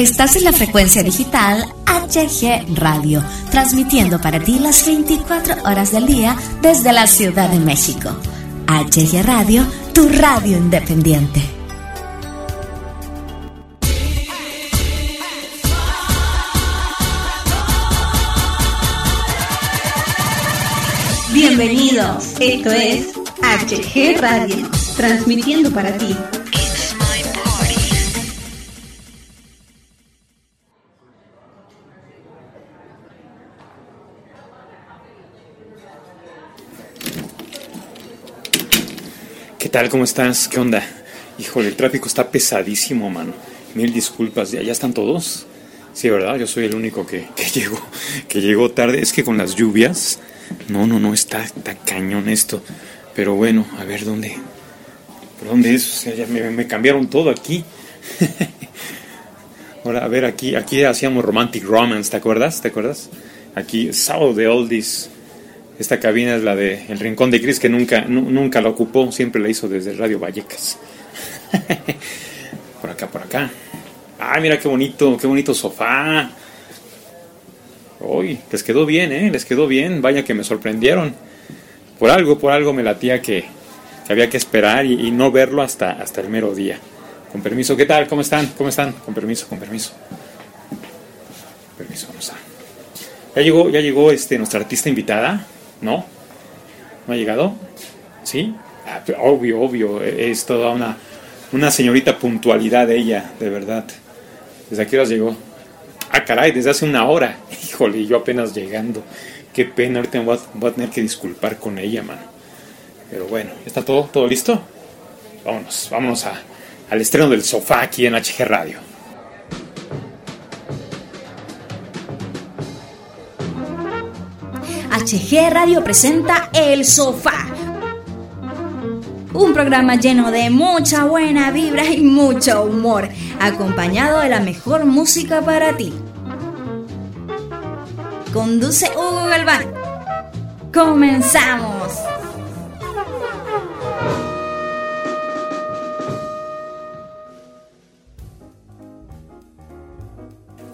Estás en la frecuencia digital HG Radio, transmitiendo para ti las 24 horas del día desde la Ciudad de México. HG Radio, tu radio independiente. Bienvenidos, esto es HG Radio, transmitiendo para ti tal? ¿Cómo estás? ¿Qué onda? Híjole, el tráfico está pesadísimo, mano. Mil disculpas. ¿Ya, están todos? Sí, ¿verdad? Yo soy el único que, que, llegó, que llegó tarde. Es que con las lluvias... No, no, no, está, está cañón esto. Pero bueno, a ver dónde... ¿Por dónde es? O sea, ya me, me cambiaron todo aquí. Ahora, a ver, aquí, aquí hacíamos Romantic Romance, ¿te acuerdas? ¿Te acuerdas? Aquí, Sábado de Oldies. Esta cabina es la de El Rincón de Cris, que nunca, nunca la ocupó, siempre la hizo desde Radio Vallecas. por acá, por acá. Ay, mira qué bonito, qué bonito sofá. Uy, les quedó bien, ¿eh? Les quedó bien. Vaya que me sorprendieron. Por algo, por algo me latía que, que había que esperar y, y, no verlo hasta, hasta el mero día. Con permiso, ¿qué tal? ¿Cómo están? ¿Cómo están? Con permiso, con permiso. Permiso, vamos a. Ya llegó, ya llegó este, nuestra artista invitada. ¿No? ¿No ha llegado? ¿Sí? Ah, obvio, obvio. Es toda una, una señorita puntualidad ella, de verdad. ¿Desde aquí horas llegó? Ah, caray, desde hace una hora. Híjole, yo apenas llegando. Qué pena, ahorita voy a, voy a tener que disculpar con ella, mano. Pero bueno, ¿está todo, todo listo? Vámonos, vámonos a, al estreno del sofá aquí en HG Radio. HG Radio presenta El Sofá. Un programa lleno de mucha buena vibra y mucho humor, acompañado de la mejor música para ti. Conduce Hugo Galván. ¡Comenzamos!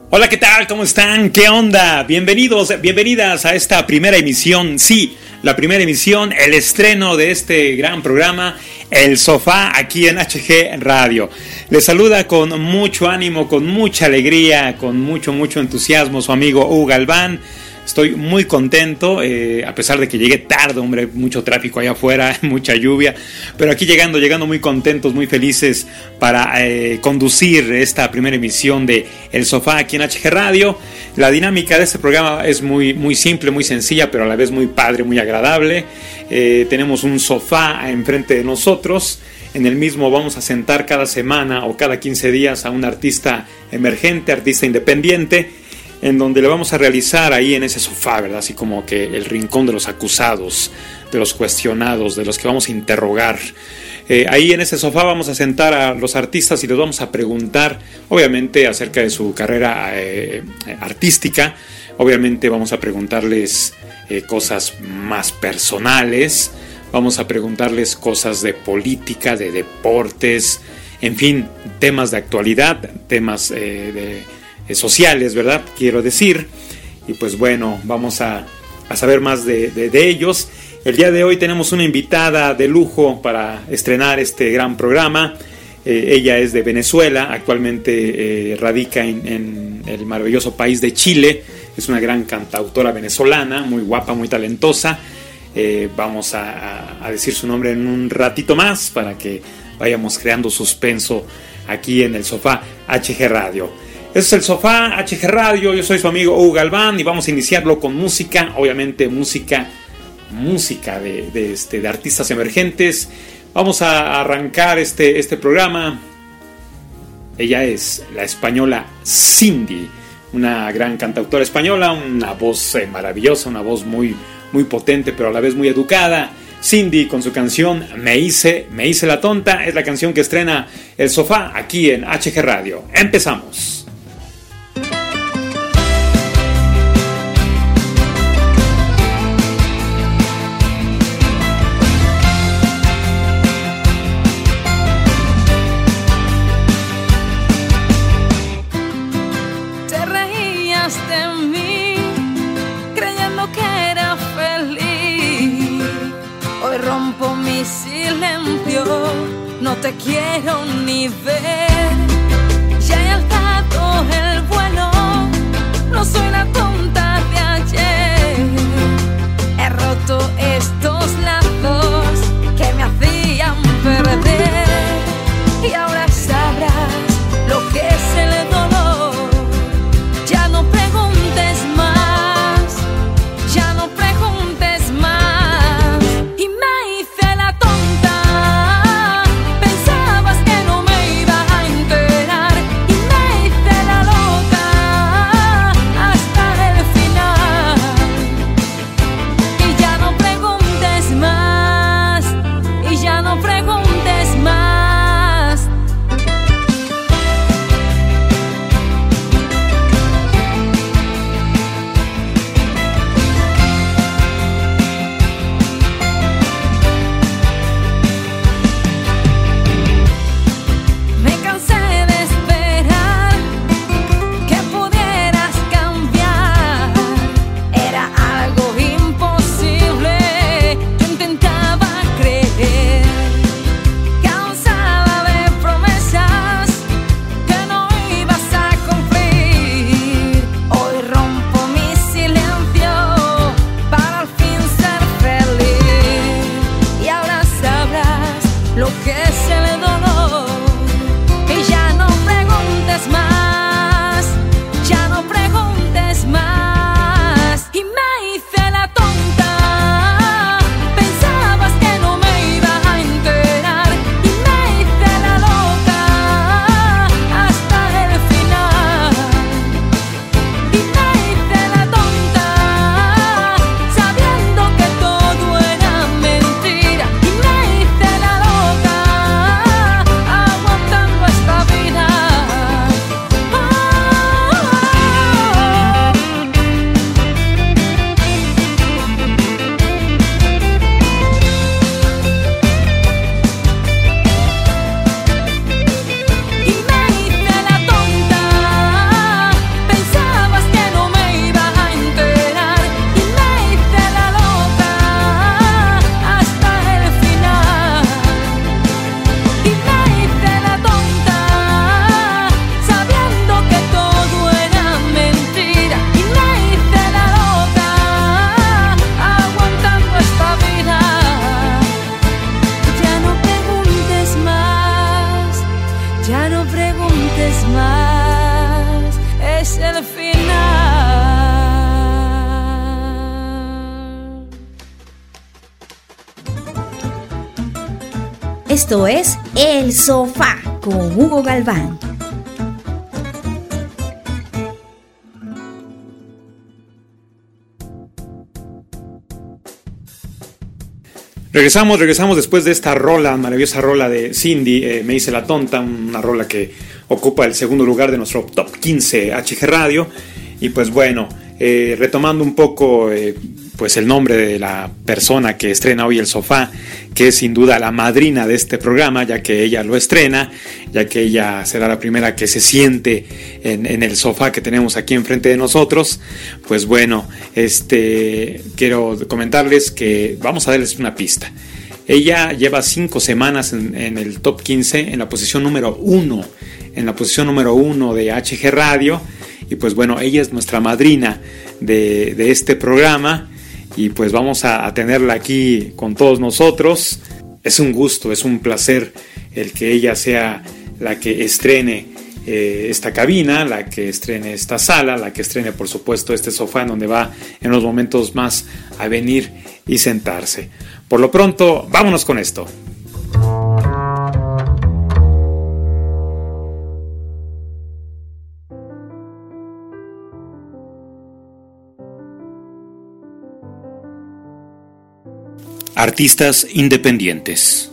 Hola, ¿qué tal? ¿Cómo están? ¿Qué onda? Bienvenidos, bienvenidas a esta primera emisión. Sí, la primera emisión, el estreno de este gran programa, El Sofá, aquí en HG Radio. Les saluda con mucho ánimo, con mucha alegría, con mucho, mucho entusiasmo su amigo Hugo Galván. Estoy muy contento, eh, a pesar de que llegué tarde, hombre, mucho tráfico allá afuera, mucha lluvia, pero aquí llegando, llegando muy contentos, muy felices para eh, conducir esta primera emisión de El Sofá aquí en HG Radio. La dinámica de este programa es muy, muy simple, muy sencilla, pero a la vez muy padre, muy agradable. Eh, tenemos un sofá enfrente de nosotros. En el mismo vamos a sentar cada semana o cada 15 días a un artista emergente, artista independiente en donde le vamos a realizar ahí en ese sofá, ¿verdad? Así como que el rincón de los acusados, de los cuestionados, de los que vamos a interrogar. Eh, ahí en ese sofá vamos a sentar a los artistas y les vamos a preguntar, obviamente, acerca de su carrera eh, artística. Obviamente vamos a preguntarles eh, cosas más personales, vamos a preguntarles cosas de política, de deportes, en fin, temas de actualidad, temas de sociales, ¿verdad? Quiero decir. Y pues bueno, vamos a, a saber más de, de, ellos. El día de hoy tenemos una invitada de lujo para estrenar este gran programa. Eh, ella es de Venezuela, actualmente eh, radica en, el maravilloso país de Chile. Es una gran cantautora venezolana, muy guapa, muy talentosa. Eh, vamos a, a, decir su nombre en un ratito más para que vayamos creando suspenso aquí en el sofá HG Radio. Este es el sofá HG Radio, yo soy su amigo Hugo Galván y vamos a iniciarlo con música, obviamente música, música de, de, este, de artistas emergentes. Vamos a arrancar este, este programa. Ella es la española Cindy, una gran cantautora española, una voz eh, maravillosa, una voz muy, muy potente, pero a la vez muy educada. Cindy con su canción Me hice, me hice la tonta es la canción que estrena El Sofá aquí en HG Radio. Empezamos. Esto es El Sofá con Hugo Galván. Regresamos, regresamos después de esta rola, maravillosa rola de Cindy, eh, Me hice la tonta, una rola que ocupa el segundo lugar de nuestro top 15 HG Radio. Y pues bueno, eh, retomando un poco eh, pues el nombre de la persona que estrena hoy el sofá, que es sin duda la madrina de este programa, ya que ella lo estrena, ya que ella será la primera que se siente en, en el sofá que tenemos aquí enfrente de nosotros. Pues bueno, este quiero comentarles que vamos a darles una pista. Ella lleva cinco semanas en, el top 15, en la posición número uno, en la posición número uno de HG Radio. Y pues bueno, ella es nuestra madrina de este programa y pues vamos a, tenerla aquí con todos nosotros. Es un gusto, es un placer el que ella sea la que estrene eh, esta cabina, la que estrene esta sala, la que estrene por supuesto este sofá en donde va en los momentos más a venir y sentarse. Por lo pronto, vámonos con esto. Artistas independientes.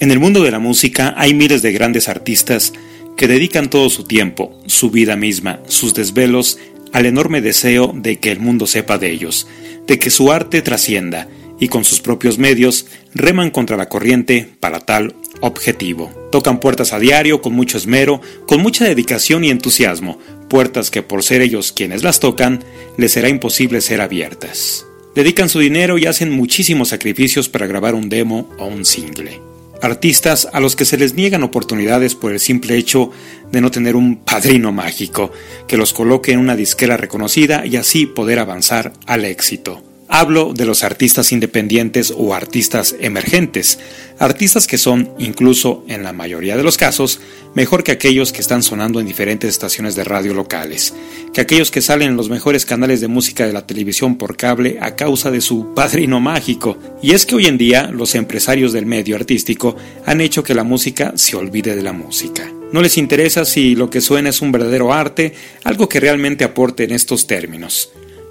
En el mundo de la música hay miles de grandes artistas que dedican todo su tiempo, su vida misma, sus desvelos al enorme deseo de que el mundo sepa de ellos, de que su arte trascienda, y con sus propios medios reman contra la corriente para tal objetivo. Tocan puertas a diario con mucho esmero, con mucha dedicación y entusiasmo, puertas que por ser ellos quienes las tocan, les será imposible ser abiertas. Dedican su dinero y hacen muchísimos sacrificios para grabar un demo o un single. artistas a los que se les niegan oportunidades por el simple hecho de no tener un padrino mágico que los coloque en una disquera reconocida y así poder avanzar al éxito. Hablo de los artistas independientes o artistas emergentes, artistas que son, incluso en la mayoría de los casos, mejor que aquellos que están sonando en diferentes estaciones de radio locales, que aquellos que salen en los mejores canales de música de la televisión por cable a causa de su padrino mágico. Y es que hoy en día los empresarios del medio artístico han hecho que la música se olvide de la música. No les interesa si lo que suena es un verdadero arte, algo que realmente aporte en estos términos.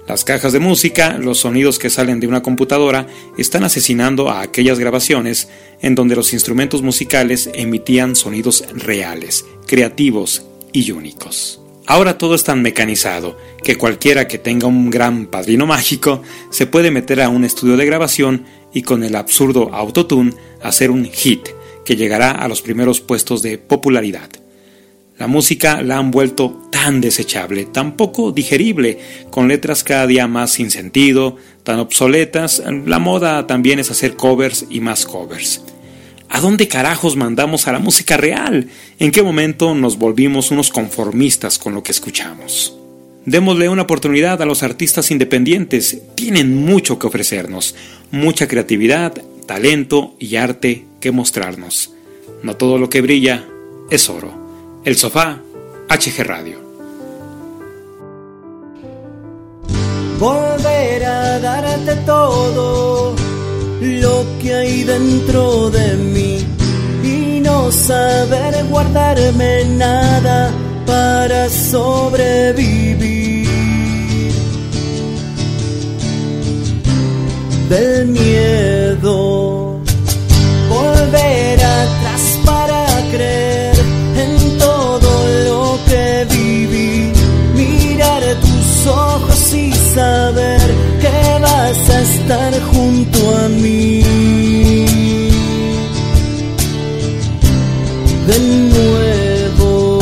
Las cajas de música, los sonidos que salen de una computadora, están asesinando a aquellas grabaciones en donde los instrumentos musicales emitían sonidos reales, creativos y únicos. Ahora todo es tan mecanizado que cualquiera que tenga un gran padrino mágico se puede meter a un estudio de grabación y con el absurdo autotune hacer un hit que llegará a los primeros puestos de popularidad. La música la han vuelto tan desechable, tan poco digerible, con letras cada día más sin sentido, tan obsoletas. La moda también es hacer covers y más covers. ¿A dónde carajos mandamos a la música real? ¿En qué momento nos volvimos unos conformistas con lo que escuchamos? Démosle una oportunidad a los artistas independientes. Tienen mucho que ofrecernos, mucha creatividad, talento y arte que mostrarnos. No todo lo que brilla es oro. El sofá, HG Radio. Volver a darte todo lo que hay dentro de mí y no saber guardarme nada para sobrevivir. Del miedo, volver atrás para creer ojos y saber que vas a estar junto a mí. De nuevo.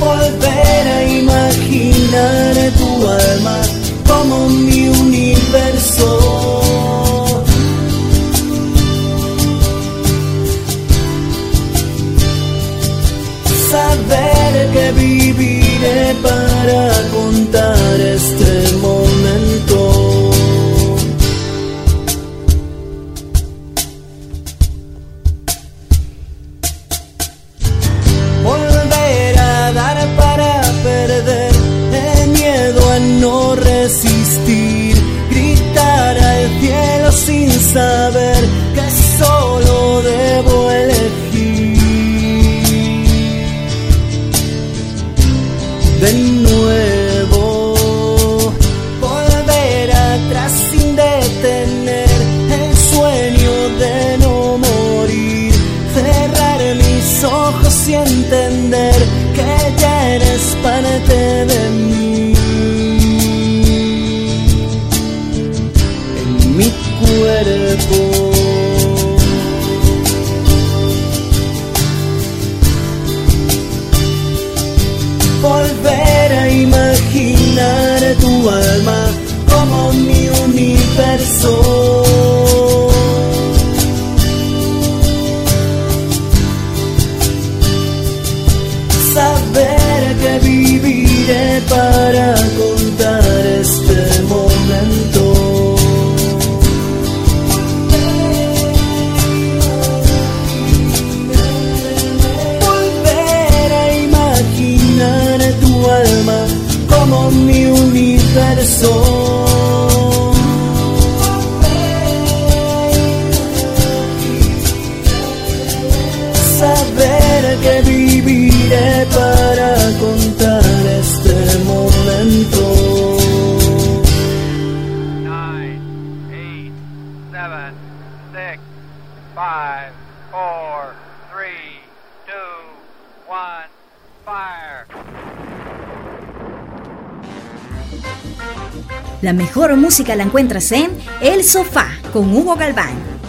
Volver a imaginar tu alma como mi universo. Que viviré para contar La mejor música la encuentras en El Sofá con Hugo Galván.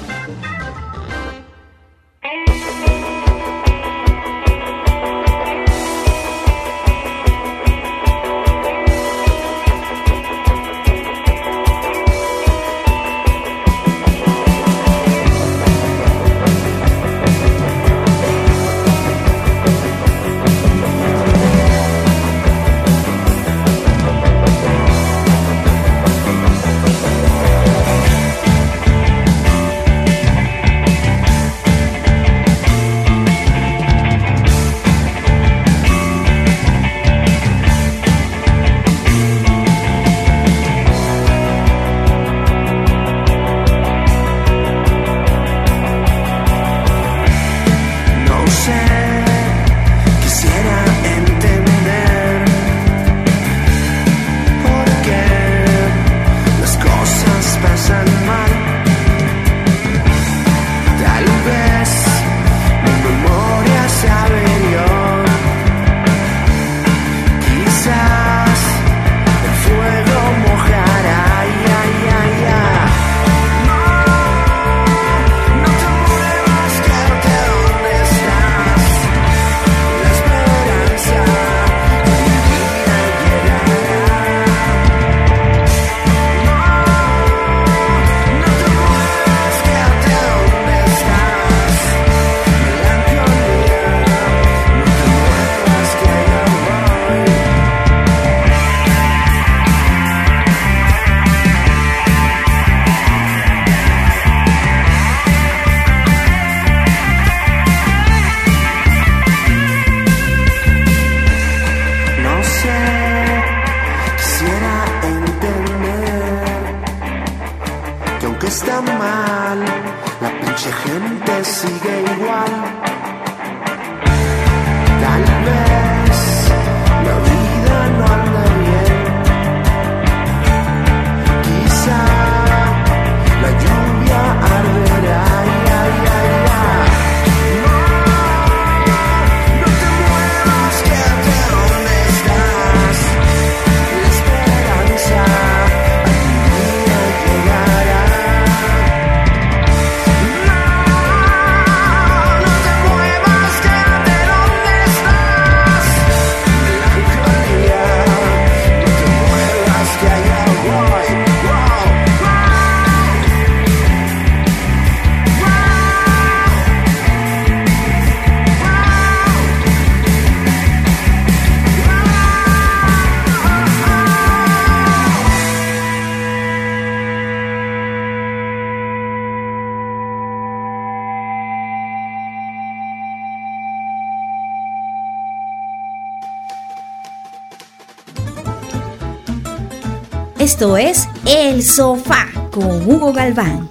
Es El Sofá con Hugo Galván.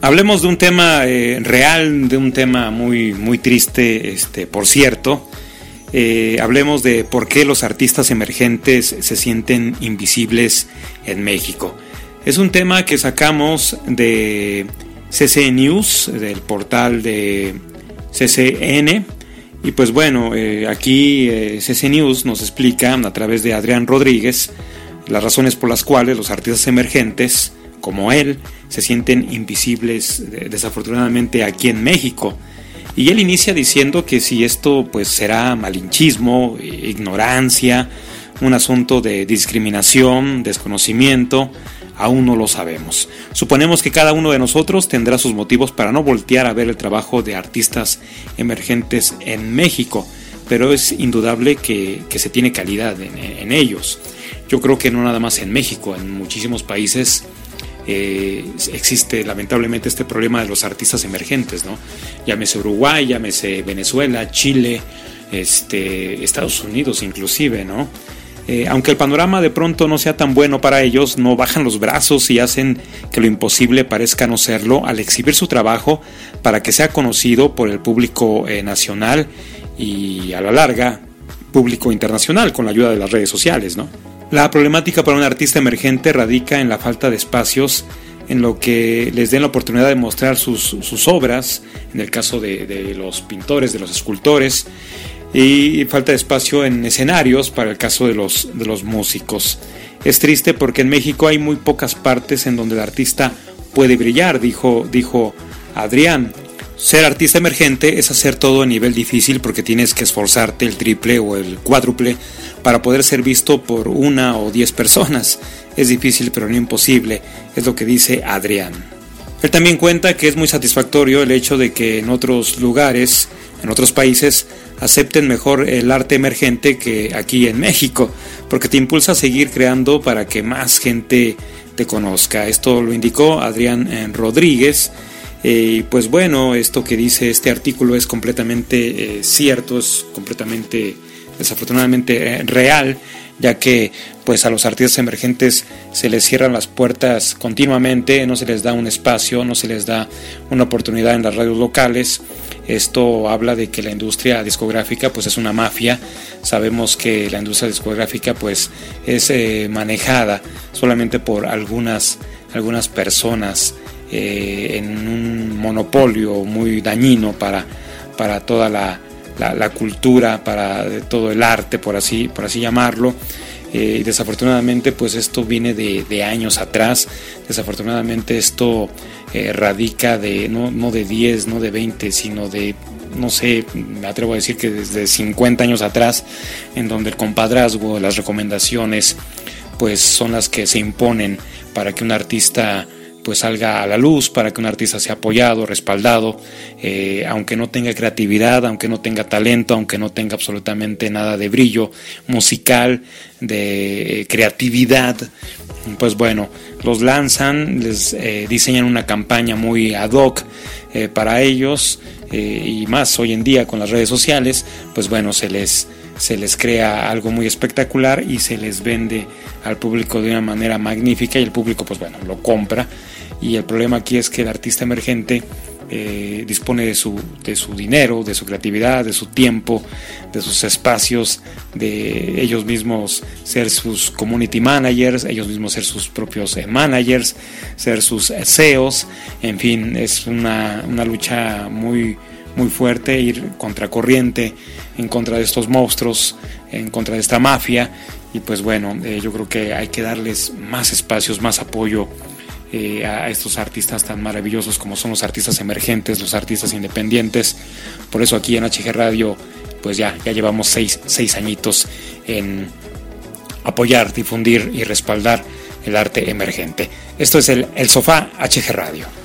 Hablemos de un tema eh, real, de un tema muy, muy triste, este, por cierto. Eh, hablemos de por qué los artistas emergentes se sienten invisibles en México. Es un tema que sacamos de CC News, del portal de CCN. Y pues bueno, eh, aquí eh, CC News nos explica a través de Adrián Rodríguez las razones por las cuales los artistas emergentes, como él, se sienten invisibles desafortunadamente aquí en México. Y él inicia diciendo que si esto pues será malinchismo, eh, ignorancia, un asunto de discriminación, desconocimiento, aún no lo sabemos. Suponemos que cada uno de nosotros tendrá sus motivos para no voltear a ver el trabajo de artistas emergentes en México, pero es indudable que, que se tiene calidad en, ellos. Yo creo que no nada más en México, en muchísimos países eh, existe lamentablemente este problema de los artistas emergentes, ¿no? Llámese Uruguay, llámese Venezuela, Chile, este, Estados Unidos inclusive, ¿no? Eh, aunque el panorama de pronto no sea tan bueno para ellos, no bajan los brazos y hacen que lo imposible parezca no serlo al exhibir su trabajo para que sea conocido por el público eh, nacional y a la larga público internacional con la ayuda de las redes sociales. La problemática para un artista emergente radica en la falta de espacios en lo que les den la oportunidad de mostrar sus, obras, en el caso de, los pintores, de los escultores, y falta de espacio en escenarios para el caso de los, de los músicos. Es triste porque en México hay muy pocas partes en donde el artista puede brillar, dijo, dijo Adrián. Ser artista emergente es hacer todo a nivel difícil porque tienes que esforzarte el triple o el cuádruple para poder ser visto por una o diez personas. Es difícil pero no imposible, es lo que dice Adrián. Él también cuenta que es muy satisfactorio el hecho de que en otros lugares, en otros países, acepten mejor el arte emergente que aquí en México, porque te impulsa a seguir creando para que más gente te conozca. Esto lo indicó Adrián eh, Rodríguez. Y eh, pues bueno, esto que dice este artículo es completamente eh, cierto, es completamente desafortunadamente real, ya que pues a los artistas emergentes se les cierran las puertas continuamente, no se les da un espacio, no se les da una oportunidad en las radios locales. Esto habla de que la industria discográfica pues es una mafia. Sabemos que la industria discográfica pues es eh, manejada solamente por algunas algunas personas eh, en un monopolio muy dañino para, para toda la, la, la, cultura, para todo el arte, por así, por así llamarlo. Eh, y desafortunadamente, pues esto viene de, años atrás. Desafortunadamente, esto eh, radica de no, no de 10, no de 20, sino de, no sé, me atrevo a decir que desde 50 años atrás, en donde el compadrazgo, las recomendaciones, pues son las que se imponen para que un artista pues salga a la luz para que un artista sea apoyado, respaldado, eh, aunque no tenga creatividad, aunque no tenga talento, aunque no tenga absolutamente nada de brillo musical, de creatividad, pues bueno, los lanzan, les eh, diseñan una campaña muy ad hoc eh, para ellos y más hoy en día con las redes sociales, pues bueno, se les se les crea algo muy espectacular y se les vende al público de una manera magnífica y el público pues bueno lo compra y el problema aquí es que el artista emergente eh, dispone de su, de su dinero, de su creatividad, de su tiempo, de sus espacios, de ellos mismos ser sus community managers, ellos mismos ser sus propios eh, managers, ser sus eh, CEOs, en fin, es una, una lucha muy, muy fuerte, ir contracorriente en contra de estos monstruos, en contra de esta mafia. Y pues bueno, yo creo que hay que darles más espacios, más apoyo eh, a estos artistas tan maravillosos como son los artistas emergentes, los artistas independientes. Por eso aquí en HG Radio, pues ya, ya llevamos seis, seis añitos en apoyar, difundir y respaldar el arte emergente. Esto es el, el Sofá HG Radio.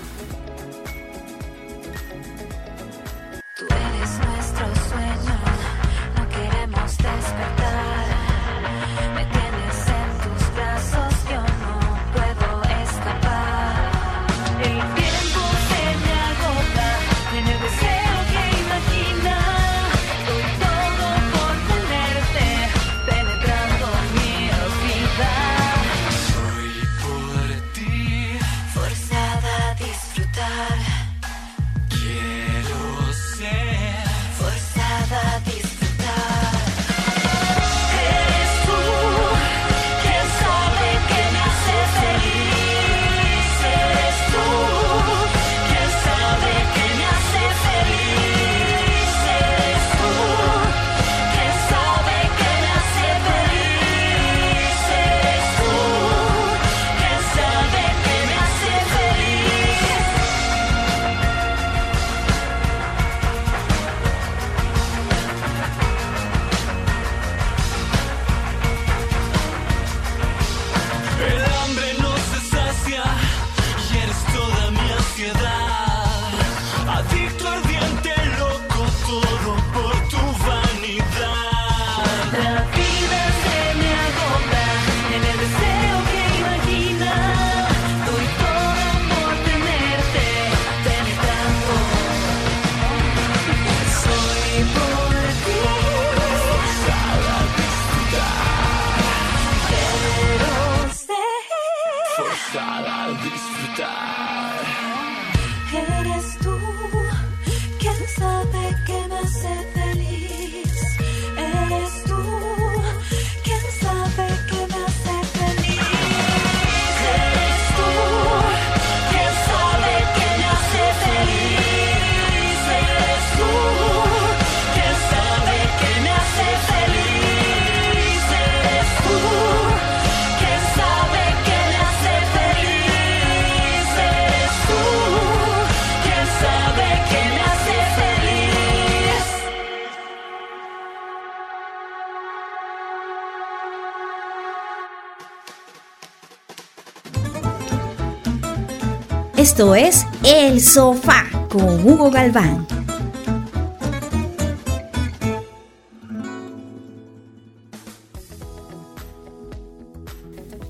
Esto es El Sofá con Hugo Galván.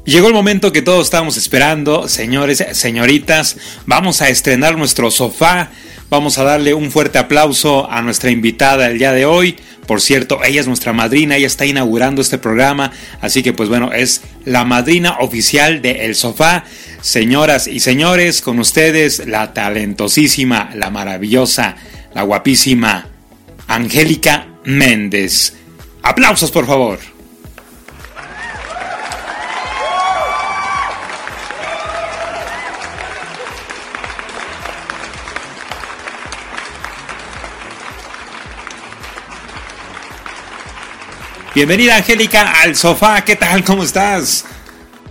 Llegó el momento que todos estábamos esperando, señores, señoritas. Vamos a estrenar nuestro sofá. Vamos a darle un fuerte aplauso a nuestra invitada el día de hoy. Por cierto, ella es nuestra madrina, ella está inaugurando este programa. Así que pues bueno, es la madrina oficial de El Sofá. Señoras y señores, con ustedes la talentosísima, la maravillosa, la guapísima Angélica Méndez. Aplausos, por favor. Bienvenida Angélica al sofá, ¿qué tal? ¿Cómo estás?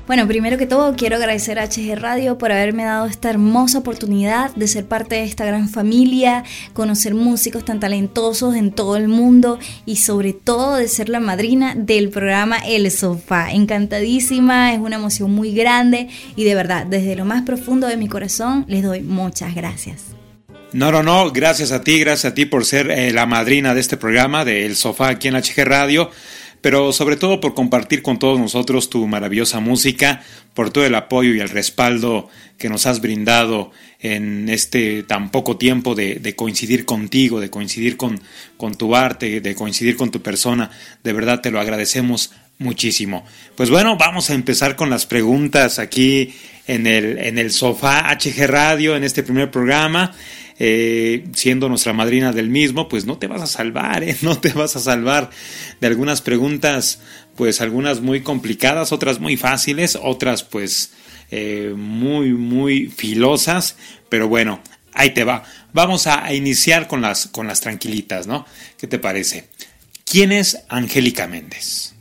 Bueno, primero que todo quiero agradecer a HG Radio por haberme dado esta hermosa oportunidad de ser parte de esta gran familia, conocer músicos tan talentosos en todo el mundo y sobre todo de ser la madrina del programa El Sofá. Encantadísima, es una emoción muy grande y de verdad, desde lo más profundo de mi corazón les doy muchas gracias. No, no, no, gracias a ti, gracias a ti por ser eh, la madrina de este programa de El Sofá aquí en HG Radio. Pero sobre todo por compartir con todos nosotros tu maravillosa música, por todo el apoyo y el respaldo que nos has brindado en este tan poco tiempo de, de coincidir contigo, de coincidir con, con tu arte, de coincidir con tu persona. De verdad te lo agradecemos muchísimo. Pues bueno, vamos a empezar con las preguntas aquí en el, en el sofá HG Radio, en este primer programa. Eh, siendo nuestra madrina del mismo, pues no te vas a salvar, ¿eh? no te vas a salvar de algunas preguntas, pues algunas muy complicadas, otras muy fáciles, otras pues eh, muy, muy filosas, pero bueno, ahí te va. Vamos a, iniciar con las, con las tranquilitas, ¿no? ¿Qué te parece? ¿Quién es Angélica Méndez?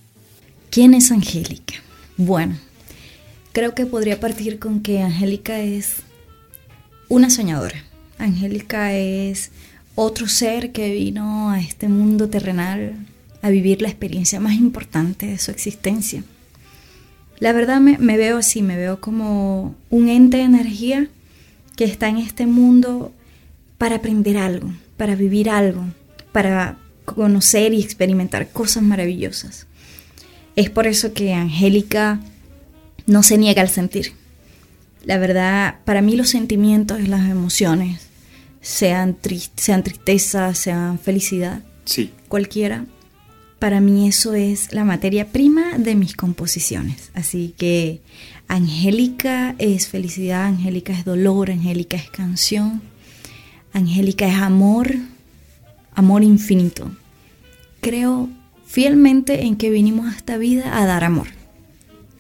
¿Quién es Angélica? Bueno, creo que podría partir con que Angélica es una soñadora. Angélica es otro ser que vino a este mundo terrenal a vivir la experiencia más importante de su existencia. La verdad me, veo así, me veo como un ente de energía que está en este mundo para aprender algo, para vivir algo, para conocer y experimentar cosas maravillosas. Es por eso que Angélica no se niega al sentir. La verdad, para mí los sentimientos y las emociones, sean, sean tristeza, sean felicidad, Sí, cualquiera, para mí eso es la materia prima de mis composiciones. Así que Angélica es felicidad, Angélica es dolor, Angélica es canción, Angélica es amor, amor infinito. Creo fielmente en que vinimos a esta vida a dar amor.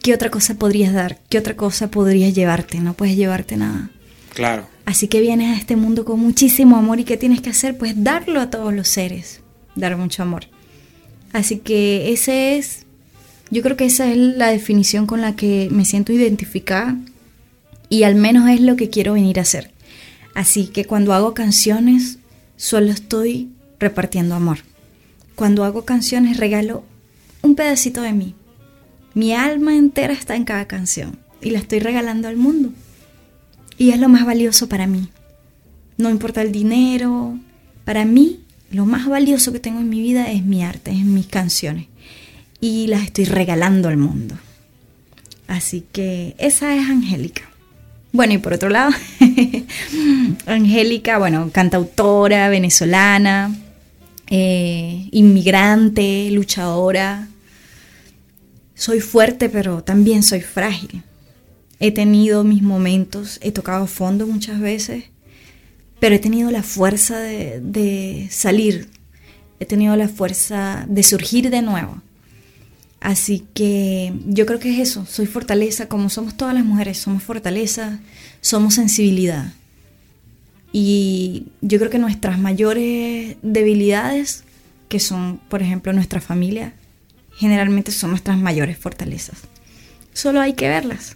¿Qué otra cosa podrías dar? ¿Qué otra cosa podrías llevarte? No puedes llevarte nada. claro. Así que vienes a este mundo con muchísimo amor y ¿qué tienes que hacer? Pues darlo a todos los seres, dar mucho amor. Así que ese es, yo creo que esa es la definición con la que me siento identificada y al menos es lo que quiero venir a hacer. Así que cuando hago canciones, solo estoy repartiendo amor. Cuando hago canciones, regalo un pedacito de mí. Mi alma entera está en cada canción y la estoy regalando al mundo. Y es lo más valioso para mí. No importa el dinero. Para mí, lo más valioso que tengo en mi vida es mi arte, es mis canciones. Y las estoy regalando al mundo. Así que esa es Angélica. Bueno, y por otro lado, Angélica, bueno, cantautora venezolana, eh, inmigrante, luchadora. Soy fuerte, pero también soy frágil. He tenido mis momentos, he tocado fondo muchas veces, pero he tenido la fuerza de, de salir, he tenido la fuerza de surgir de nuevo. Así que yo creo que es eso, soy fortaleza, como somos todas las mujeres, somos fortaleza, somos sensibilidad. Y yo creo que nuestras mayores debilidades, que son, por ejemplo, nuestra familia, generalmente son nuestras mayores fortalezas. Solo hay que verlas.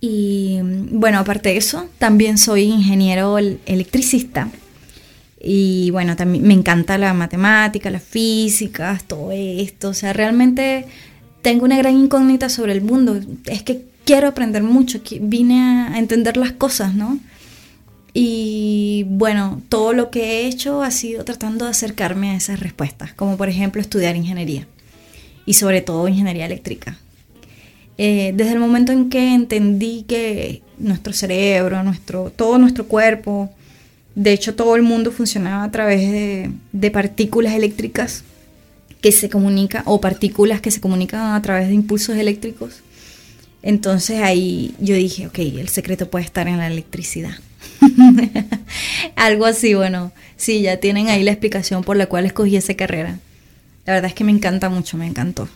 Y bueno, aparte de eso, también soy ingeniero el- electricista. Y bueno, también me encanta la matemática, las físicas, todo esto. O sea, realmente tengo una gran incógnita sobre el mundo. Es que quiero aprender mucho, vine a entender las cosas, ¿no? Y bueno, todo lo que he hecho ha sido tratando de acercarme a esas respuestas, como por ejemplo estudiar ingeniería y sobre todo ingeniería eléctrica. Eh, desde el momento en que entendí que nuestro cerebro, nuestro, todo nuestro cuerpo, de hecho todo el mundo funcionaba a través de, de partículas eléctricas que se comunican, o partículas que se comunican a través de impulsos eléctricos, entonces ahí yo dije, ok, el secreto puede estar en la electricidad. Algo así, bueno, sí, ya tienen ahí la explicación por la cual escogí esa carrera. La verdad es que me encanta mucho, me encantó.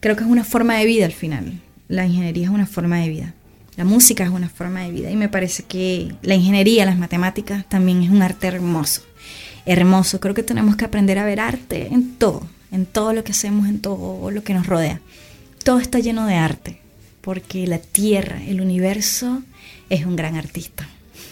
Creo que es una forma de vida al final. La ingeniería es una forma de vida. La música es una forma de vida. Y me parece que la ingeniería, las matemáticas, también es un arte hermoso. Hermoso. Creo que tenemos que aprender a ver arte en todo. En todo lo que hacemos, en todo lo que nos rodea. Todo está lleno de arte. Porque la Tierra, el universo, es un gran artista.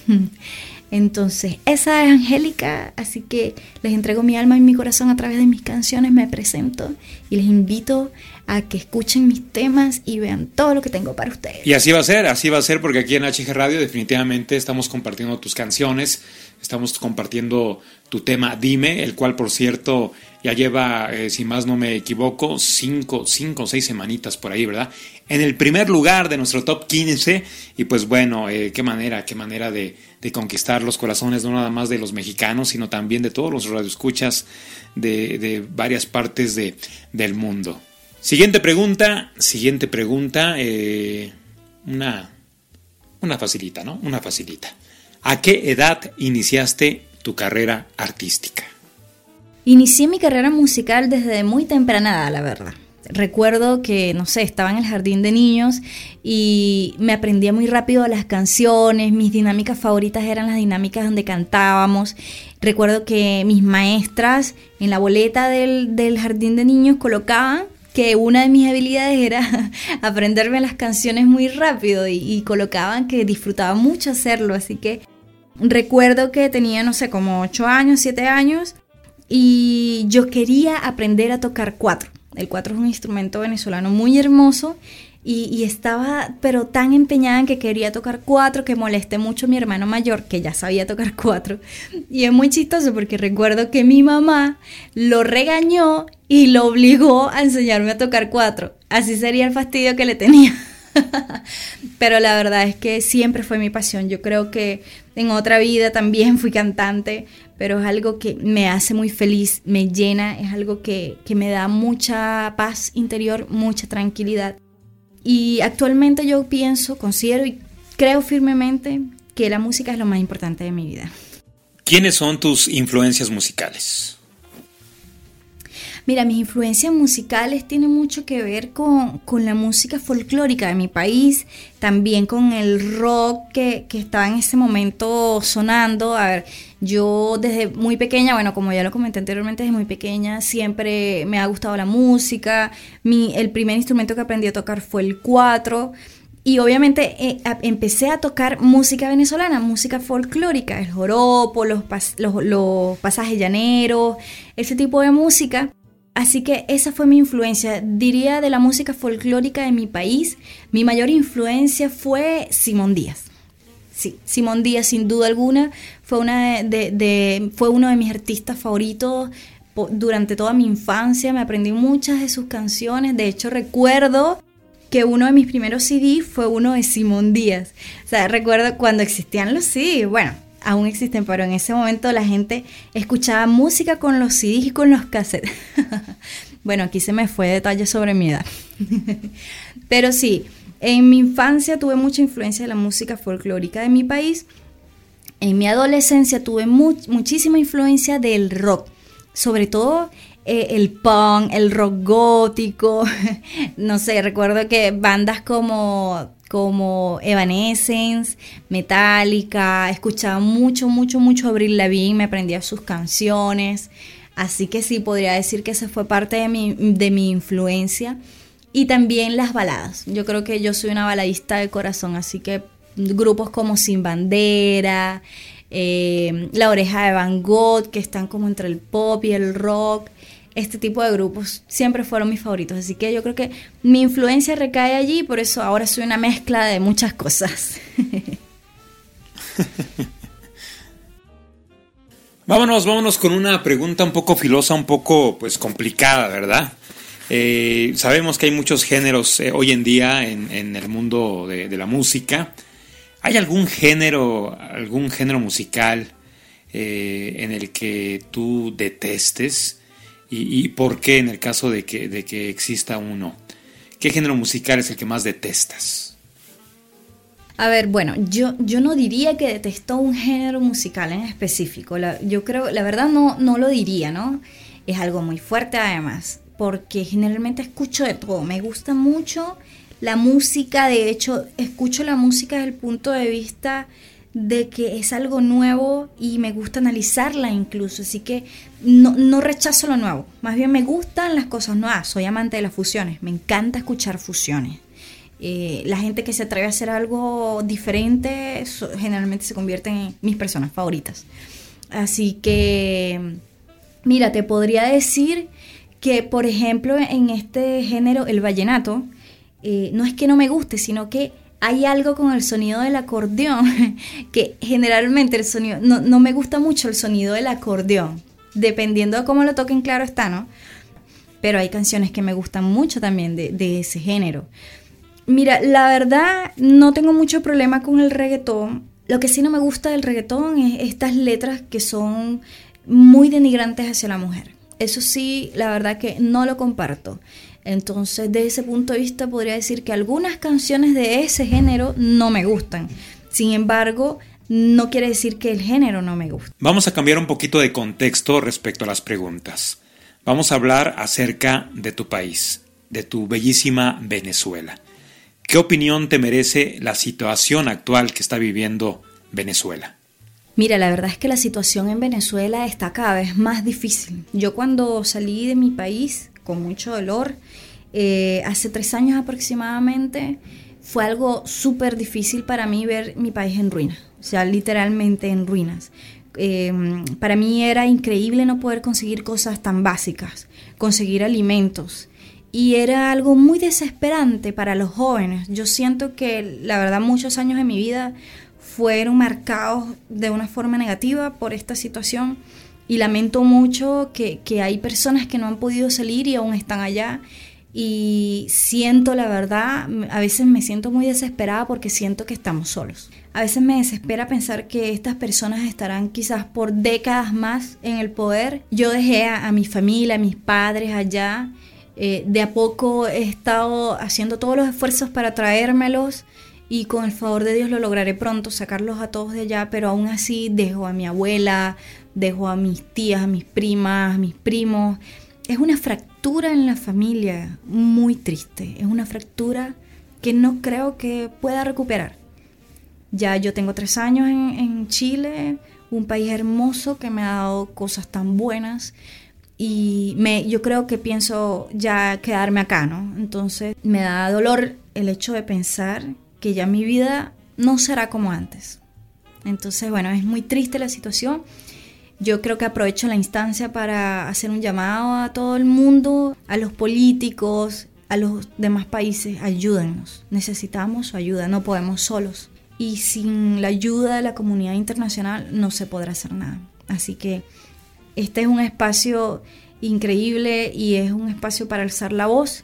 Entonces, esa es Angélica, así que les entrego mi alma y mi corazón a través de mis canciones, me presento y les invito a que escuchen mis temas y vean todo lo que tengo para ustedes. Y así va a ser, así va a ser porque aquí en HG Radio definitivamente estamos compartiendo tus canciones Estamos compartiendo tu tema Dime, el cual por cierto ya lleva, eh, si más no me equivoco, cinco, cinco o seis semanitas por ahí, ¿verdad? En el primer lugar de nuestro top 15 y pues bueno, eh, qué manera, qué manera de, conquistar los corazones no nada más de los mexicanos, sino también de todos los radioescuchas de, de varias partes de, del mundo. Siguiente pregunta, siguiente pregunta, eh, una, una facilita, ¿no? Una facilita. ¿A qué edad iniciaste tu carrera artística? Inicié mi carrera musical desde muy temprana la verdad. Recuerdo que, no sé, estaba en el jardín de niños y me aprendía muy rápido las canciones, mis dinámicas favoritas eran las dinámicas donde cantábamos. Recuerdo que mis maestras en la boleta del, del jardín de niños colocaban que una de mis habilidades era aprenderme las canciones muy rápido y, colocaban que disfrutaba mucho hacerlo, así que recuerdo que tenía, no sé, como 8 años, 7 años y yo quería aprender a tocar cuatro. El cuatro es un instrumento venezolano muy hermoso y, estaba pero tan empeñada en que quería tocar cuatro que molesté mucho a mi hermano mayor que ya sabía tocar cuatro. Y es muy chistoso porque recuerdo que mi mamá lo regañó y lo obligó a enseñarme a tocar cuatro. Así sería el fastidio que le tenía. Pero la verdad es que siempre fue mi pasión. Yo creo que en otra vida también fui cantante, pero es algo que me hace muy feliz, me llena, es algo que, que me da mucha paz interior, mucha tranquilidad. Y actualmente yo pienso, considero y creo firmemente que la música es lo más importante de mi vida. ¿Quiénes son tus influencias musicales? Mira, mis influencias musicales tienen mucho que ver con, con la música folclórica de mi país, también con el rock que, que estaba en ese momento sonando. A ver, yo desde muy pequeña, bueno, como ya lo comenté anteriormente, desde muy pequeña siempre me ha gustado la música. Mi, el primer instrumento que aprendí a tocar fue el cuatro. Y obviamente eh, empecé a tocar música venezolana, música folclórica, el joropo, los, pas- los, los pasajes llaneros, ese tipo de música. Así que esa fue mi influencia. Diría de la música folclórica de mi país, mi mayor influencia fue Simón Díaz. Sí, Simón Díaz sin duda alguna fue, una de, fue uno de mis artistas favoritos durante toda mi infancia. Me aprendí muchas de sus canciones. De hecho recuerdo que uno de mis primeros CD fue uno de Simón Díaz. O sea, recuerdo cuando existían los CD, bueno, aún existen, pero en ese momento la gente escuchaba música con los CDs y con los cassettes. bueno, aquí se me fue detalle sobre mi edad. pero sí, en mi infancia tuve mucha influencia de la música folclórica de mi país. En mi adolescencia tuve mu- muchísima influencia del rock, sobre todo eh, el punk, el rock gótico. no sé, recuerdo que bandas como, como Evanescence, Metallica, escuchaba mucho, mucho, mucho Avril Lavigne, me aprendía sus canciones. Así que sí, podría decir que esa fue parte de mi, de mi influencia. Y también las baladas. Yo creo que yo soy una baladista de corazón, así que grupos como Sin Bandera, eh, La Oreja de Van Gogh, que están como entre el pop y el rock. Este tipo de grupos siempre fueron mis favoritos, así que yo creo que mi influencia recae allí, por eso ahora soy una mezcla de muchas cosas. Vámonos, vámonos con una pregunta un poco filosa, un poco pues complicada, ¿verdad? Eh, sabemos que hay muchos géneros eh, hoy en día en, en el mundo de, de la música. ¿Hay algún género, algún género musical eh, en el que tú detestes? ¿Y, y por qué en el caso de que, de que exista uno? ¿Qué género musical es el que más detestas? A ver, bueno, yo, yo no diría que detesto un género musical en específico. La- yo creo, la verdad no, no lo diría, ¿no? Es algo muy fuerte además, porque generalmente escucho de todo. Me gusta mucho la música, de hecho, escucho la música desde el punto de vista de que es algo nuevo y me gusta analizarla incluso, así que no, no rechazo lo nuevo, más bien me gustan las cosas nuevas, soy amante de las fusiones, me encanta escuchar fusiones. Eh, la gente que se atreve a hacer algo diferente generalmente se convierten en mis personas favoritas. Así que, mira, te podría decir que, por ejemplo, en este género, el vallenato, eh, no es que no me guste, sino que hay algo con el sonido del acordeón que generalmente el sonido, no, no me gusta mucho el sonido del acordeón, dependiendo de cómo lo toquen, claro está, ¿no? Pero hay canciones que me gustan mucho también de, de ese género. Mira, la verdad no tengo mucho problema con el reggaetón. Lo que sí no me gusta del reggaetón es estas letras que son muy denigrantes hacia la mujer. Eso sí, la verdad que no lo comparto. Entonces, de ese punto de vista, podría decir que algunas canciones de ese género no me gustan. Sin embargo, no quiere decir que el género no me guste. Vamos a cambiar un poquito de contexto respecto a las preguntas. Vamos a hablar acerca de tu país, de tu bellísima Venezuela. ¿Qué opinión te merece la situación actual que está viviendo Venezuela? Mira, la verdad es que la situación en Venezuela está cada vez más difícil. Yo cuando salí de mi país con mucho dolor, eh, hace tres años aproximadamente, fue algo súper difícil para mí ver mi país en ruinas, o sea, literalmente en ruinas. Eh, para mí era increíble no poder conseguir cosas tan básicas, conseguir alimentos. Y era algo muy desesperante para los jóvenes. Yo siento que, la verdad, muchos años de mi vida fueron marcados de una forma negativa por esta situación y lamento mucho que, que, hay personas que no han podido salir y aún están allá. Y siento, la verdad, a veces me siento muy desesperada porque siento que estamos solos. A veces me desespera pensar que estas personas estarán quizás por décadas más en el poder. Yo dejé a, a mi familia, a mis padres allá. Eh, de a poco he estado haciendo todos los esfuerzos para traérmelos y con el favor de Dios lo lograré pronto, sacarlos a todos de allá, pero aún así dejo a mi abuela, dejo a mis tías, a mis primas, a mis primos. Es una fractura en la familia muy triste, es una fractura que no creo que pueda recuperar. Ya yo tengo tres años en, en Chile, un país hermoso que me ha dado cosas tan buenas y me, yo creo que pienso ya quedarme acá, ¿no? Entonces me da dolor el hecho de pensar que ya mi vida no será como antes. Entonces, bueno, es muy triste la situación. Yo creo que aprovecho la instancia para hacer un llamado a todo el mundo, a los políticos, a los demás países, ayúdennos. Necesitamos su ayuda, no podemos solos. Y sin la ayuda de la comunidad internacional no se podrá hacer nada. Así que este es un espacio increíble y es un espacio para alzar la voz.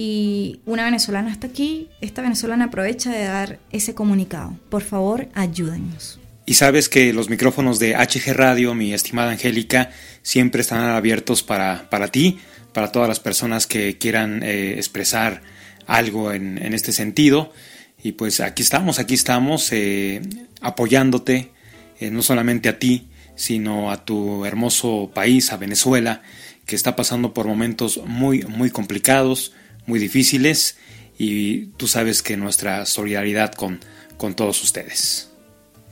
Y una venezolana está aquí, esta venezolana aprovecha de dar ese comunicado. Por favor, ayúdennos. Y sabes que los micrófonos de HG Radio, mi estimada Angélica, siempre están abiertos para, para ti, para todas las personas que quieran eh, expresar algo en, en, este sentido. Y pues aquí estamos, aquí estamos eh, apoyándote, eh, no solamente a ti, sino a tu hermoso país, a Venezuela, que está pasando por momentos muy, muy complicados, muy difíciles, y tú sabes que nuestra solidaridad con, con todos ustedes.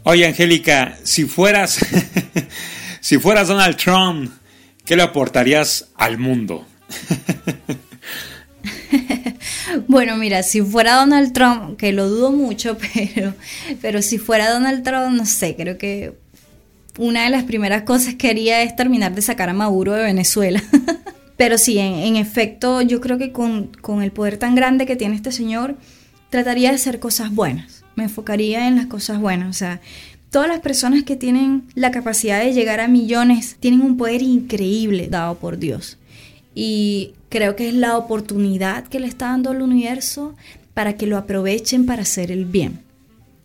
Oye, Angélica, si fueras, si fueras Donald Trump, ¿qué le aportarías al mundo? bueno, mira, si fuera Donald Trump, que lo dudo mucho, pero, pero si fuera Donald Trump, no sé, creo que una de las primeras cosas que haría es terminar de sacar a Maduro de Venezuela. Pero sí, en, efecto, yo creo que con, con el poder tan grande que tiene este señor, trataría de hacer cosas buenas me enfocaría en las cosas buenas. O sea, todas las personas que tienen la capacidad de llegar a millones tienen un poder increíble dado por Dios. Y creo que es la oportunidad que le está dando el universo para que lo aprovechen para hacer el bien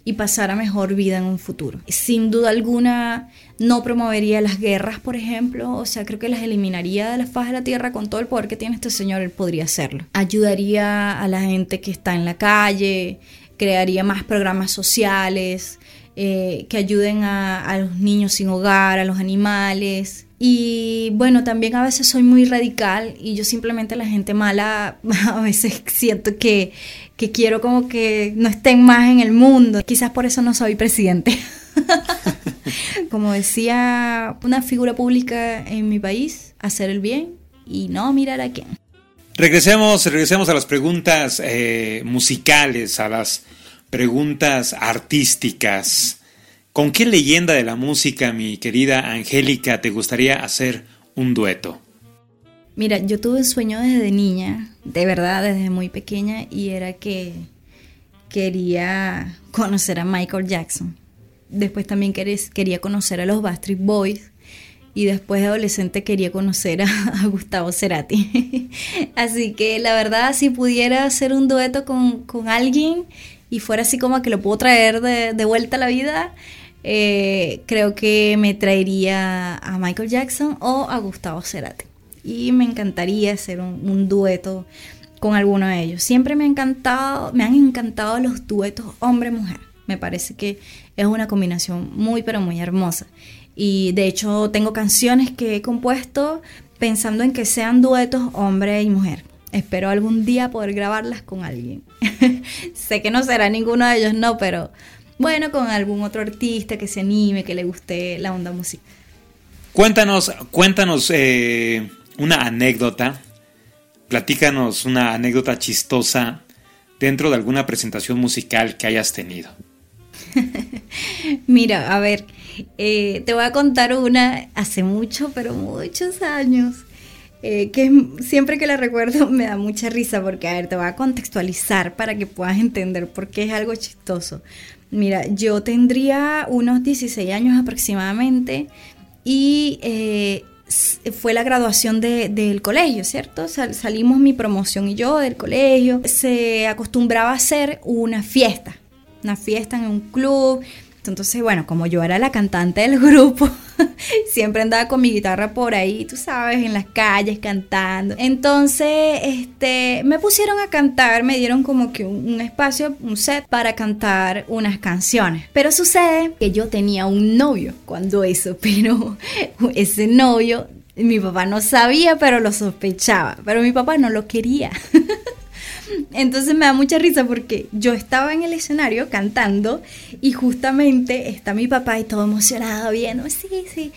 y pasar a mejor vida en un futuro. Sin duda alguna no promovería las guerras, por ejemplo, o sea, creo que las eliminaría de la faz de la tierra con todo el poder que tiene este señor, él podría hacerlo. Ayudaría a la gente que está en la calle, crearía más programas sociales eh, que ayuden a, a, los niños sin hogar, a los animales. Y bueno, también a veces soy muy radical y yo simplemente la gente mala a veces siento que, que quiero como que no estén más en el mundo. Quizás por eso no soy presidente. como decía una figura pública en mi país, hacer el bien y no mirar a quién. Regresemos, regresemos a las preguntas eh, musicales, a las preguntas artísticas. ¿Con qué leyenda de la música, mi querida Angélica, te gustaría hacer un dueto? Mira, yo tuve un sueño desde niña, de verdad, desde muy pequeña, y era que, quería conocer a Michael Jackson. Después también quería, conocer a los Backstreet Boys. Y después de adolescente quería conocer a, a Gustavo Cerati. así que la verdad, si pudiera hacer un dueto con, con alguien y fuera así como que lo puedo traer de, de vuelta a la vida, eh, creo que me traería a Michael Jackson o a Gustavo Cerati. Y me encantaría hacer un, dueto con alguno de ellos. Siempre me ha encantado, me han encantado los duetos hombre-mujer. Me parece que es una combinación muy pero muy hermosa. Y de hecho tengo canciones que he compuesto pensando en que sean duetos hombre y mujer. Espero algún día poder grabarlas con alguien. sé que no será ninguno de ellos, no, pero bueno, con algún otro artista que se anime, que le guste la onda musical. Cuéntanos, cuéntanos eh, una anécdota, platícanos una anécdota chistosa dentro de alguna presentación musical que hayas tenido. Mira, a ver, eh, te voy a contar una hace mucho, pero muchos años, eh, que siempre que la recuerdo me da mucha risa porque, a ver, te voy a contextualizar para que puedas entender por qué es algo chistoso. Mira, yo tendría unos 16 años aproximadamente y eh, fue la graduación de- del colegio, ¿cierto? Sal- salimos mi promoción y yo del colegio. Se acostumbraba a hacer una fiesta, una fiesta en un club. Entonces, bueno, como yo era la cantante del grupo, siempre andaba con mi guitarra por ahí, tú sabes, en las calles cantando. Entonces, este, me pusieron a cantar, me dieron como que un, un espacio, un set para cantar unas canciones. Pero sucede que yo tenía un novio cuando eso, pero ese novio mi papá no sabía, pero lo sospechaba, pero mi papá no lo quería. Entonces me da mucha risa porque yo estaba en el escenario cantando y justamente está mi papá y todo emocionado viendo, sí, sí.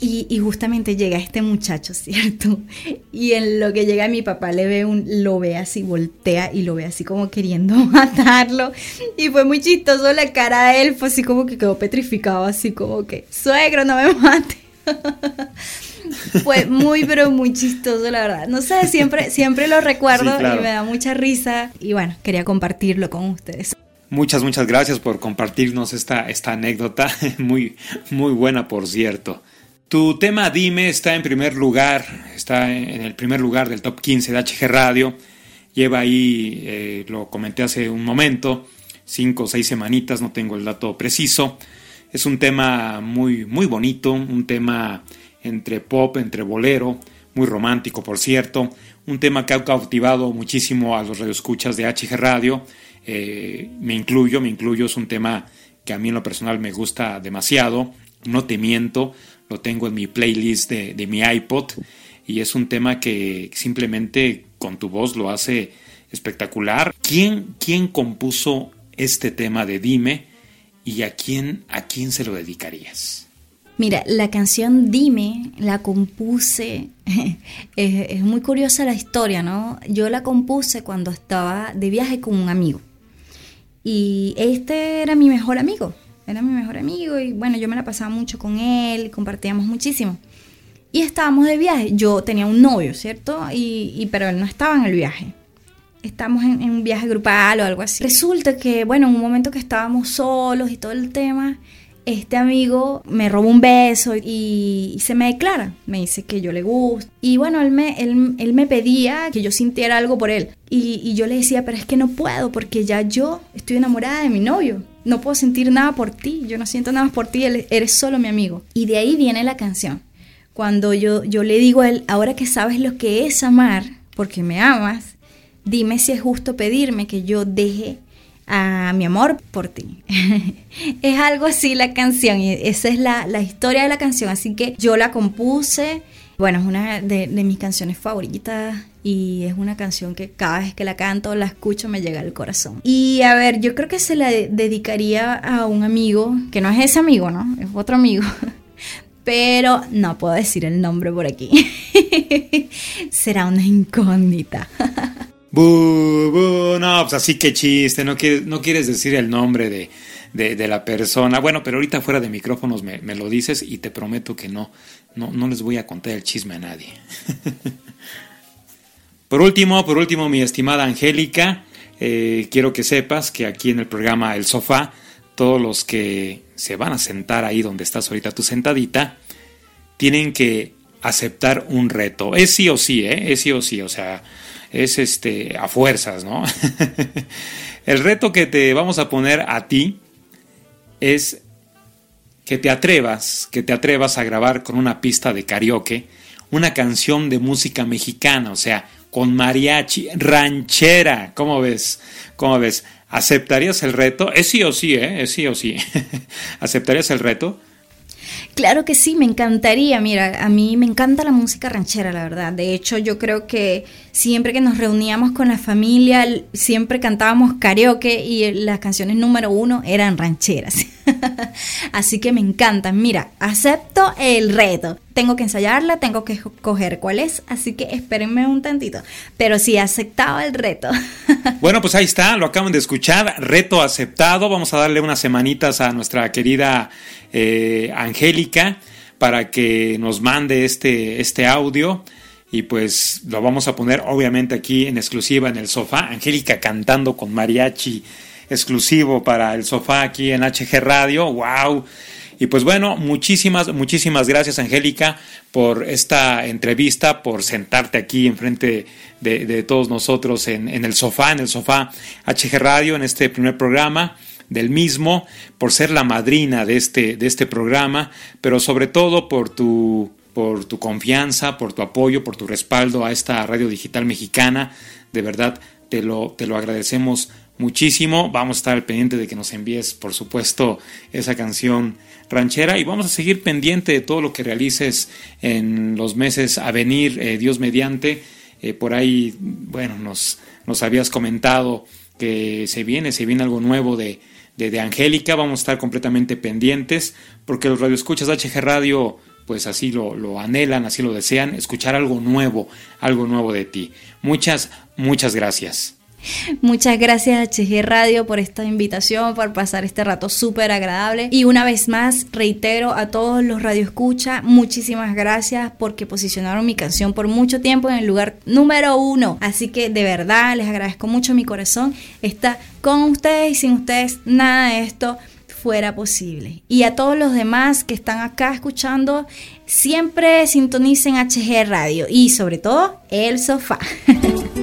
Y, y justamente llega este muchacho, ¿cierto? Y en lo que llega mi papá le ve un, lo ve así, voltea y lo ve así como queriendo matarlo. Y fue muy chistoso la cara de él, fue así como que quedó petrificado, así como que, suegro, no me mate. Fue muy, pero muy chistoso, la verdad. No sé, siempre, siempre lo recuerdo Sí, claro. y me da mucha risa. Y bueno, quería compartirlo con ustedes. Muchas, muchas gracias por compartirnos esta, esta anécdota, muy, muy buena por cierto. Tu tema Dime está en primer lugar, está en el primer lugar del top 15 de HG Radio. Lleva ahí, eh, lo comenté hace un momento, cinco o seis semanitas, no tengo el dato preciso. Es un tema muy, muy bonito, un tema entre pop, entre bolero, muy romántico por cierto, un tema que ha cautivado muchísimo a los radioescuchas de HG Radio. Eh, me incluyo, me incluyo, es un tema que a mí en lo personal me gusta demasiado, no te miento, lo tengo en mi playlist de, de mi iPod y es un tema que simplemente con tu voz lo hace espectacular. ¿Quién, quién compuso este tema de Dime y a quién, a quién se lo dedicarías? Mira, la canción Dime la compuse, es, es muy curiosa la historia, ¿no? Yo la compuse cuando estaba de viaje con un amigo. Y este era mi mejor amigo, era mi mejor amigo y bueno, yo me la pasaba mucho con él, compartíamos muchísimo. Y estábamos de viaje, yo tenía un novio, ¿cierto? Y, y- pero él no estaba en el viaje. Estamos en, en un viaje grupal o algo así. Resulta que, bueno, en un momento que estábamos solos y todo el tema, este amigo me roba un beso y, se me declara. Me dice que yo le gusto. Y bueno, él me, él, él me pedía que yo sintiera algo por él. Y, yo le decía, pero es que no puedo porque ya yo estoy enamorada de mi novio. No puedo sentir nada por ti. Yo no siento nada por ti. Eres solo mi amigo. Y de ahí viene la canción. Cuando yo, yo le digo a él, ahora que sabes lo que es amar, porque me amas, dime si es justo pedirme que yo deje a mi amor por ti. es algo así la canción y esa es la, la historia de la canción. Así que yo la compuse. Bueno, es una de, mis canciones favoritas y es una canción que cada vez que la canto la escucho me llega al corazón. Y a ver, yo creo que se la de- dedicaría a un amigo, que no es ese amigo, ¿no? Es otro amigo. Pero no puedo decir el nombre por aquí. Será una incógnita. Bu, bu, no, pues así que chiste, no quieres, decir el nombre de, la persona. Bueno, pero ahorita fuera de micrófonos me, lo dices y te prometo que no les voy a contar el chisme a nadie. por último, por último, mi estimada Angélica, eh, quiero que sepas que aquí en el programa El Sofá, todos los que se van a sentar ahí donde estás ahorita tú sentadita, tienen que aceptar un reto. Es sí o sí, ¿eh? Es sí o sí, o sea, es este a fuerzas, ¿no? el reto que te vamos a poner a ti es que te atrevas, que te atrevas a grabar con una pista de karaoke una canción de música mexicana, o sea, con mariachi, ranchera, ¿cómo ves? ¿Cómo ves? ¿Aceptarías el reto? Es sí o sí, ¿eh? Es sí o sí. ¿Aceptarías el reto? Claro que sí, me encantaría. Mira, a mí me encanta la música ranchera, la verdad. De hecho, yo creo que siempre que nos reuníamos con la familia, siempre cantábamos karaoke y las canciones número uno eran rancheras. Así que me encantan. Mira, acepto el reto. Tengo que ensayarla, tengo que coger cuál es, así que espérenme un tantito. Pero sí, aceptaba el reto. Bueno, pues ahí está, lo acaban de escuchar, reto aceptado. Vamos a darle unas semanitas a nuestra querida eh, Angélica para que nos mande este, este audio. Y pues lo vamos a poner obviamente aquí en exclusiva en el sofá. Angélica cantando con mariachi exclusivo para el sofá aquí en HG Radio. ¡Wow! Y pues bueno, muchísimas, muchísimas gracias Angélica por esta entrevista, por sentarte aquí enfrente de, de todos nosotros en, en el sofá, en el sofá HG Radio, en este primer programa del mismo, por ser la madrina de este, de este programa, pero sobre todo por tu, por tu confianza, por tu apoyo, por tu respaldo a esta radio digital mexicana. De verdad, te lo, te lo agradecemos muchísimo. Vamos a estar al pendiente de que nos envíes, por supuesto, esa canción ranchera y vamos a seguir pendiente de todo lo que realices en los meses a venir, eh, Dios mediante. Eh, por ahí, bueno, nos, nos habías comentado que se viene, se viene algo nuevo de, de, de Angélica. Vamos a estar completamente pendientes porque los radioescuchas de HG Radio pues así lo, lo anhelan, así lo desean, escuchar algo nuevo, algo nuevo de ti. Muchas, muchas gracias. Muchas gracias HG Radio por esta invitación, por pasar este rato súper agradable. Y una vez más, reitero a todos los radioescucha, muchísimas gracias porque posicionaron mi canción por mucho tiempo en el lugar número uno. Así que de verdad les agradezco mucho, mi corazón está con ustedes y sin ustedes nada de esto fuera posible. Y a todos los demás que están acá escuchando, siempre sintonicen HG Radio y sobre todo el sofá.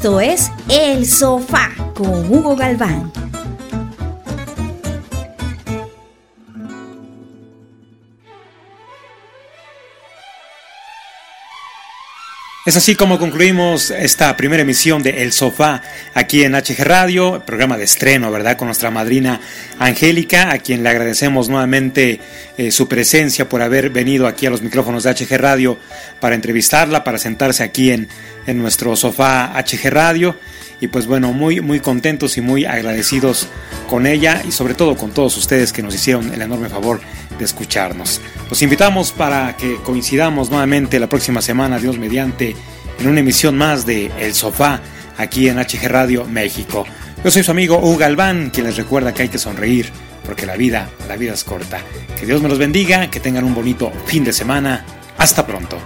Esto es El Sofá con Hugo Galván. Es así como concluimos esta primera emisión de El Sofá aquí en HG Radio, programa de estreno, ¿verdad? Con nuestra madrina Angélica, a quien le agradecemos nuevamente eh, su presencia por haber venido aquí a los micrófonos de HG Radio para entrevistarla, para sentarse aquí en, en nuestro sofá HG Radio. Y pues bueno, muy, muy contentos y muy agradecidos con ella y sobre todo con todos ustedes que nos hicieron el enorme favor de escucharnos. Los invitamos para que coincidamos nuevamente la próxima semana, Dios mediante, en una emisión más de El Sofá aquí en HG Radio México. Yo soy su amigo Hugo Galván, quien les recuerda que hay que sonreír porque la vida, la vida es corta. Que Dios me los bendiga, que tengan un bonito fin de semana. Hasta pronto.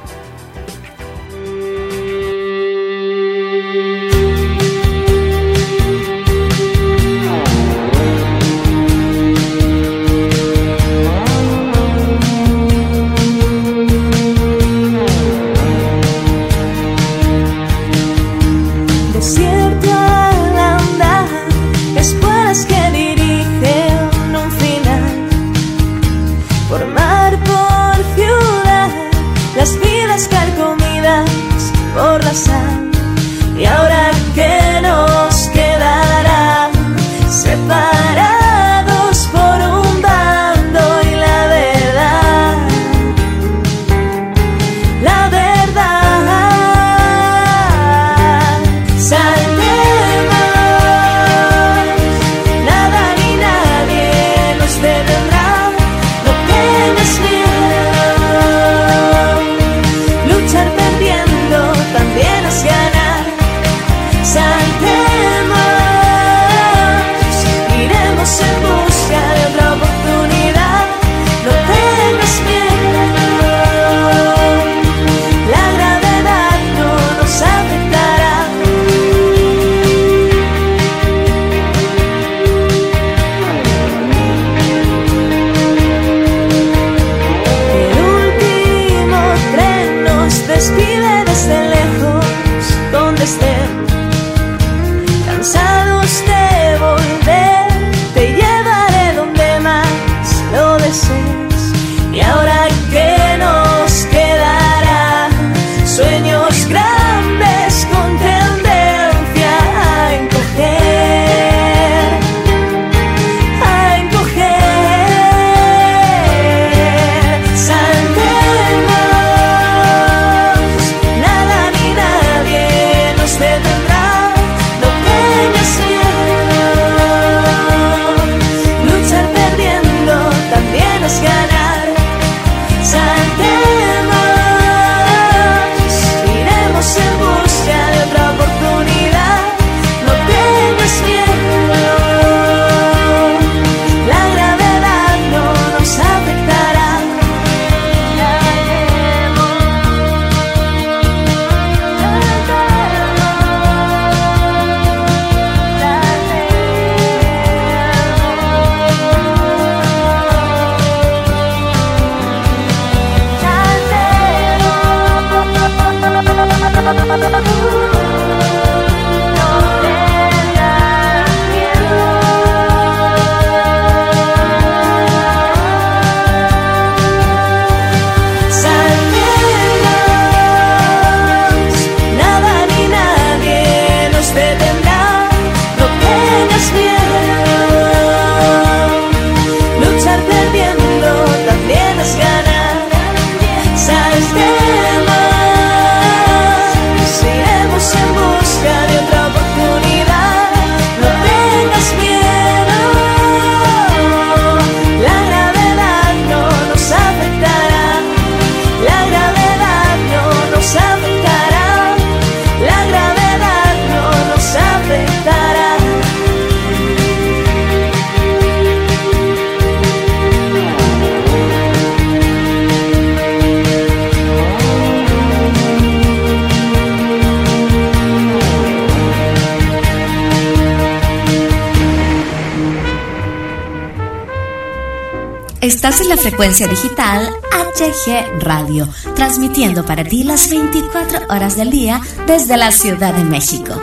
Frecuencia digital HG Radio, transmitiendo para ti las 24 horas del día desde la Ciudad de México.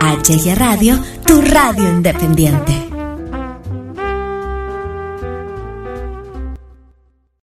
HG Radio, tu radio independiente.